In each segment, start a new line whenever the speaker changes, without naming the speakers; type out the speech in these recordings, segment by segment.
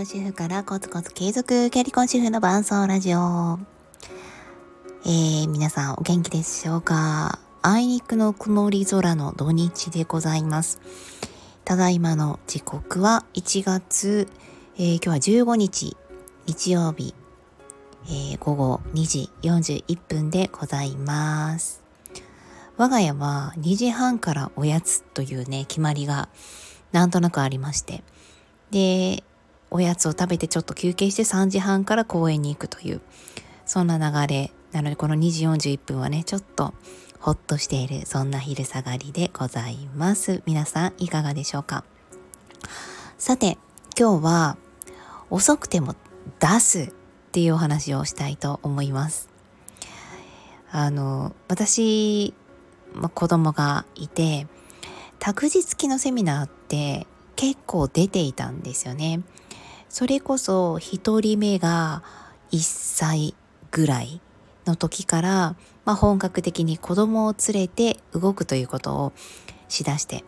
業主婦からコツコツ継続キャリコン主婦の伴奏ラジオ。えー、皆さんお元気でしょうか？あいにくの曇り空の土日でございます。ただいまの時刻は1月、えー、今日は15日日曜日、えー、午後2時41分でございます。我が家は2時半からおやつというね、決まりがなんとなくありまして、で、おやつを食べてちょっと休憩して3時半から公園に行くという、そんな流れ。なのでこの2時41分はね、ちょっとほっとしている、そんな昼下がりでございます。皆さんいかがでしょうか？さて、今日は遅くても出すっていうお話をしたいと思います。あの、私、ま子供がいて、託児付きのセミナーって結構出ていたんですよね。それこそ1人目が1歳ぐらいの時から、まあ、本格的に子供を連れて動くということをしだして。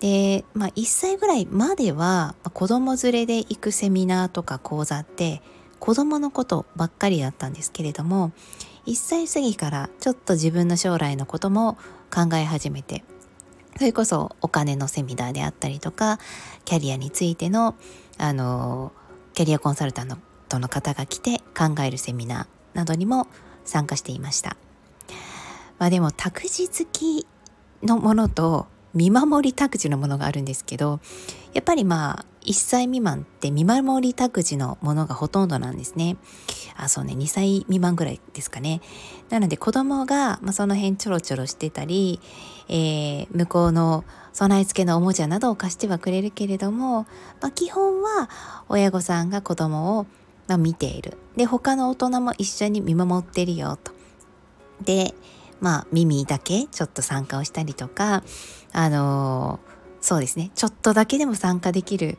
で、まあ、1歳ぐらいまでは、子供連れで行くセミナーとか講座って子供のことばっかりだったんですけれども1歳過ぎからちょっと自分の将来のことも考え始めてそれこそお金のセミナーであったりとかキャリアについてのあのキャリアコンサルタントの方が来て考えるセミナーなどにも参加していました。まあでも託児付きのものと見守り託児のものがあるんですけどやっぱりまあ1歳未満って見守り託児のものがほとんどなんですね。あ、そうね、2歳未満ぐらいですかね。なので子供が、まあ、その辺ちょろちょろしてたり、えー、向こうの備え付けのおもちゃなどを貸してはくれるけれども、まあ、基本は親御さんが子供を、見ている。で、他の大人も一緒に見守ってるよと。で、まあ耳だけちょっと参加をしたりとか、あのーそうですねちょっとだけでも参加できる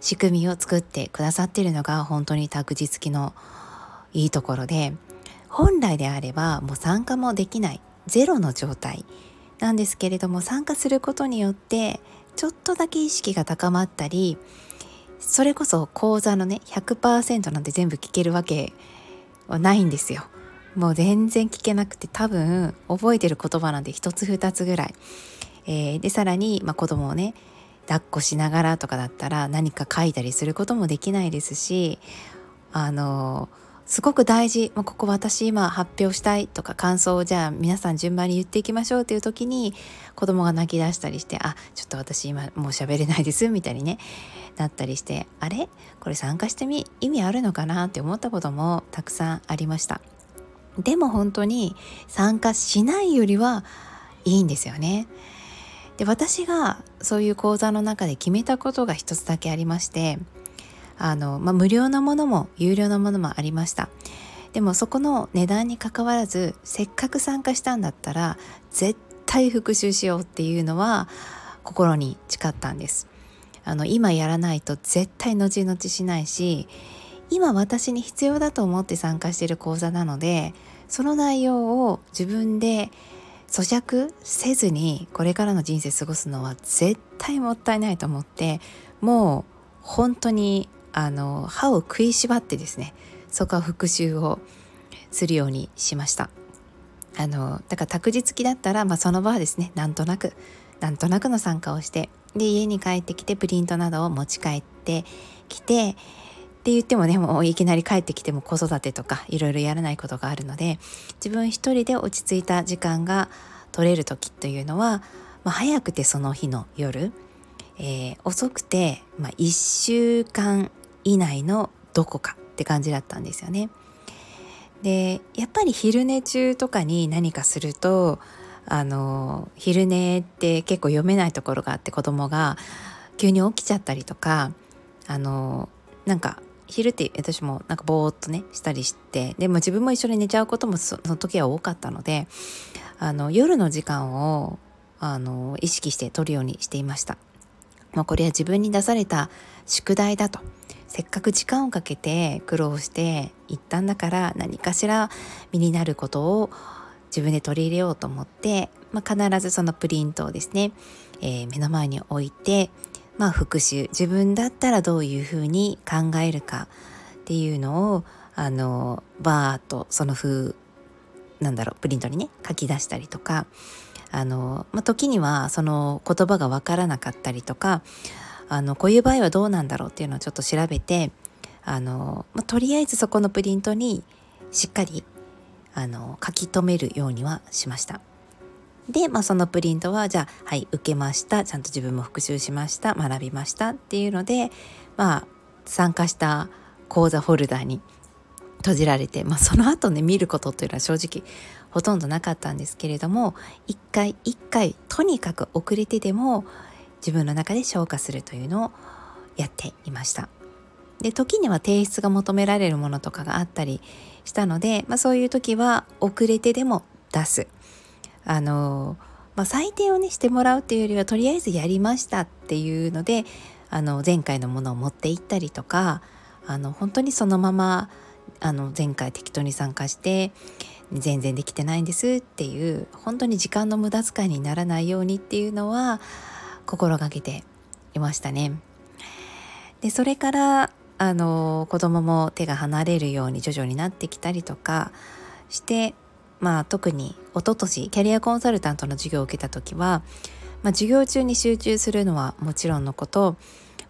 仕組みを作ってくださっているのが本当に託児付きのいいところで本来であればもう参加もできないゼロの状態なんですけれども参加することによってちょっとだけ意識が高まったりそれこそ講座のね100%なんて全部聞けるわけはないんですよ。もう全然聞けなくて多分覚えてる言葉なんで一つ二つぐらいえー、でさらに、まあ、子供をね抱っこしながらとかだったら何か書いたりすることもできないですしあのすごく大事、まあ、ここ私今発表したいとか感想をじゃあ皆さん順番に言っていきましょうっていう時に子供が泣き出したりしてあちょっと私今もう喋れないですみたいにねなったりしてあれ？これ参加してみ意味あるのかなって思ったこともたくさんありましたでも本当に参加しないよりはいいんですよね。で私がそういう講座の中で決めたことが一つだけありましてあの、まあ、無料のものも有料のものもありました。でもそこの値段にかかわらずせっかく参加したんだったら絶対復習しようっていうのは心に誓ったんです。あの今やらないと絶対後々しないし今私に必要だと思って参加している講座なのでその内容を自分で咀嚼せずにこれからの人生過ごすのは絶対もったいないと思ってもう本当にあの歯を食いしばってですねそこは復習をするようにしました。あのだから託児付きだったら、まあ、その場はですねなんとなくなんとなくの参加をしてで家に帰ってきてプリントなどを持ち帰ってきてって言ってもねもういきなり帰ってきても子育てとかいろいろやらないことがあるので自分一人で落ち着いた時間が取れる時というのは、まあ、早くてその日の夜、えー、遅くて、まあ、1週間以内のどこかって感じだったんですよね。でやっぱり昼寝中とかに何かするとあの昼寝って結構読めないところがあって子供が急に起きちゃったりとかあのなんか昼って私もなんかぼーっとねしたりしてでも自分も一緒に寝ちゃうこともその時は多かったのであの夜の時間をあの意識して取るようにしていました。まあ、これは自分に出された宿題だとせっかく時間をかけて苦労して行ったんだから何かしら身になることを自分で取り入れようと思って、まあ、必ずそのプリントをですね、えー、目の前に置いてまあ復習自分だったらどういうふうに考えるかっていうのをあのバーッとその風なんだろうプリントにね書き出したりとかあの、まあ、時にはその言葉が分からなかったりとかあのこういう場合はどうなんだろうっていうのをちょっと調べてあの、まあ、とりあえずそこのプリントにしっかりあの書き留めるようにはしました。で、まあ、そのプリントはじゃあはい受けましたちゃんと自分も復習しました学びましたっていうのでまあ参加した講座フォルダに閉じられて、まあ、その後ね見ることというのは正直ほとんどなかったんですけれども一回一回とにかく遅れてでも自分の中で消化するというのをやっていました。で時には提出が求められるものとかがあったりしたので、まあ、そういう時は遅れてでも出す。あのまあ、採点をねしてもらうっていうよりはとりあえずやりましたっていうのであの前回のものを持って行ったりとかあの本当にそのままあの前回適当に参加して全然できてないんですっていう本当に時間の無駄遣いにならないようにっていうのは心がけていましたね。でそれからあの子供も手が離れるように徐々になってきたりとかしてまあ特に一昨年キャリアコンサルタントの授業を受けた時は、まあ、授業中に集中するのはもちろんのこと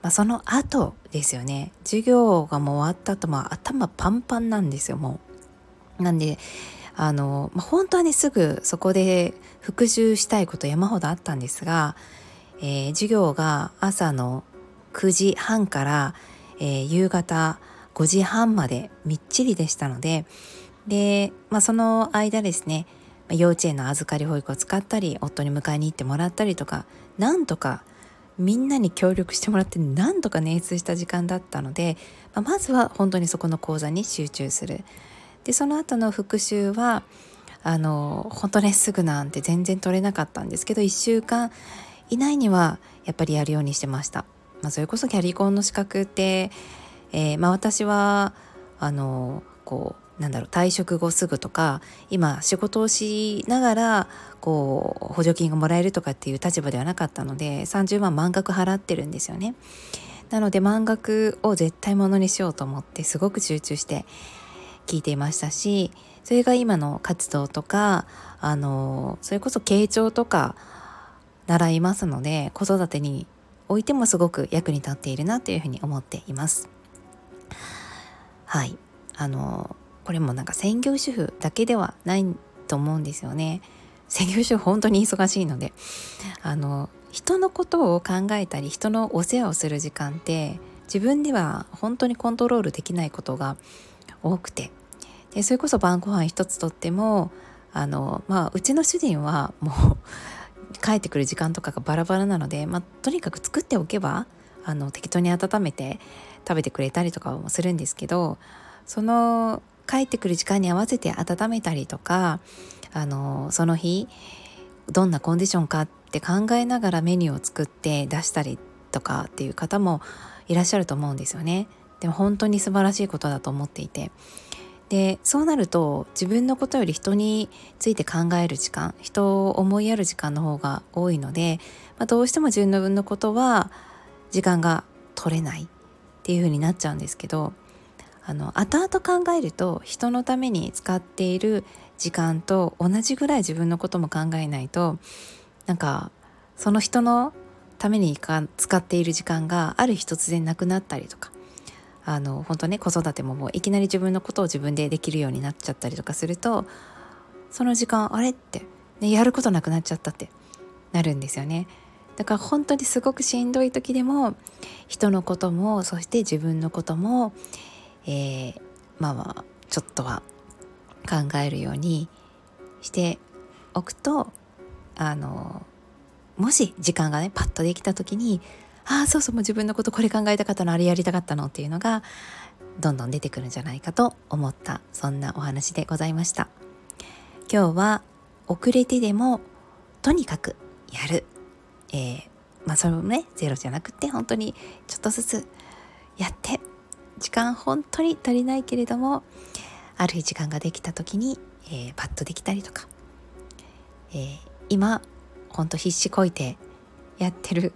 まあ、その後ですよね授業がもう終わった後、まあ、頭パンパンなんですよもう。なんであの、まあ、本当はねすぐそこで復習したいこと山ほどあったんですが、えー、授業が朝の9時半から、えー、夕方5時半までみっちりでしたのでで、まあ、その間ですね幼稚園の預かり保育を使ったり夫に迎えに行ってもらったりとかなんとかみんなに協力してもらって何とか捻出した時間だったので、まあ、まずは本当にそこの講座に集中する。でその後の復習はあの本当ねすぐなんて全然取れなかったんですけど1週間以内にはやっぱりやるようにしてました。まあ、それこそキャリコンの資格って、えー、まあ、私はあのこうなんだろう退職後すぐとか今仕事をしながらこう補助金がもらえるとかっていう立場ではなかったので30万満額払ってるんですよね。なので満額を絶対ものにしようと思ってすごく集中して聞いていましたしそれが今の活動とかあのそれこそ傾聴とか習いますので子育てにおいてもすごく役に立っているなというふうに思っています。はいあのこれもなんか専業主婦だけではないと思うんですよね。専業主婦本当に忙しいのであの人のことを考えたり人のお世話をする時間って自分では本当にコントロールできないことが多くてでそれこそ晩ご飯一つとってもあの、まあ、うちの主人はもう 帰ってくる時間とかがバラバラなので、まあ、とにかく作っておけばあの適当に温めて食べてくれたりとかもするんですけどその帰ってくる時間に合わせて温めたりとかあのその日どんなコンディションかって考えながらメニューを作って出したりとかっていう方もいらっしゃると思うんですよね。でも本当に素晴らしいことだと思っていてでそうなると自分のことより人について考える時間人を思いやる時間の方が多いので、まあ、どうしても自分のことは時間が取れないっていう風になっちゃうんですけどあの後々考えると人のために使っている時間と同じぐらい自分のことも考えないとなんかその人のために使っている時間がある日突然なくなったりとかあの本当ね子育てももういきなり自分のことを自分でできるようになっちゃったりとかするとその時間あれって、ね、やることなくなっちゃったってなるんですよね。だから本当にすごくしんどい時でも人のこともそして自分のこともえー、まあまあちょっとは考えるようにしておくとあのもし時間がねパッとできた時にああそうそうもう自分のことこれ考えたかったのあれやりたかったのっていうのがどんどん出てくるんじゃないかと思ったそんなお話でございました。今日は遅れてでもとにかくやる、えー、まあそれもねゼロじゃなくて本当にちょっとずつやって時間本当に足りないけれどもある日時間ができた時に、えー、パッとできたりとか、えー、今ほんと必死こいてやってる。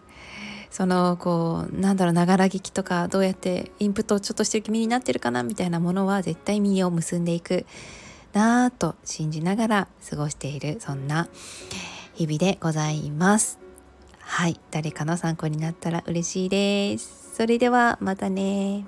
そのこうなんだろうながら聞きとかどうやってインプットをちょっとしてる気味になってるかなみたいなものは絶対身を結んでいくなぁと信じながら過ごしているそんな日々でございます。はい誰かの参考になったら嬉しいです。それではまたね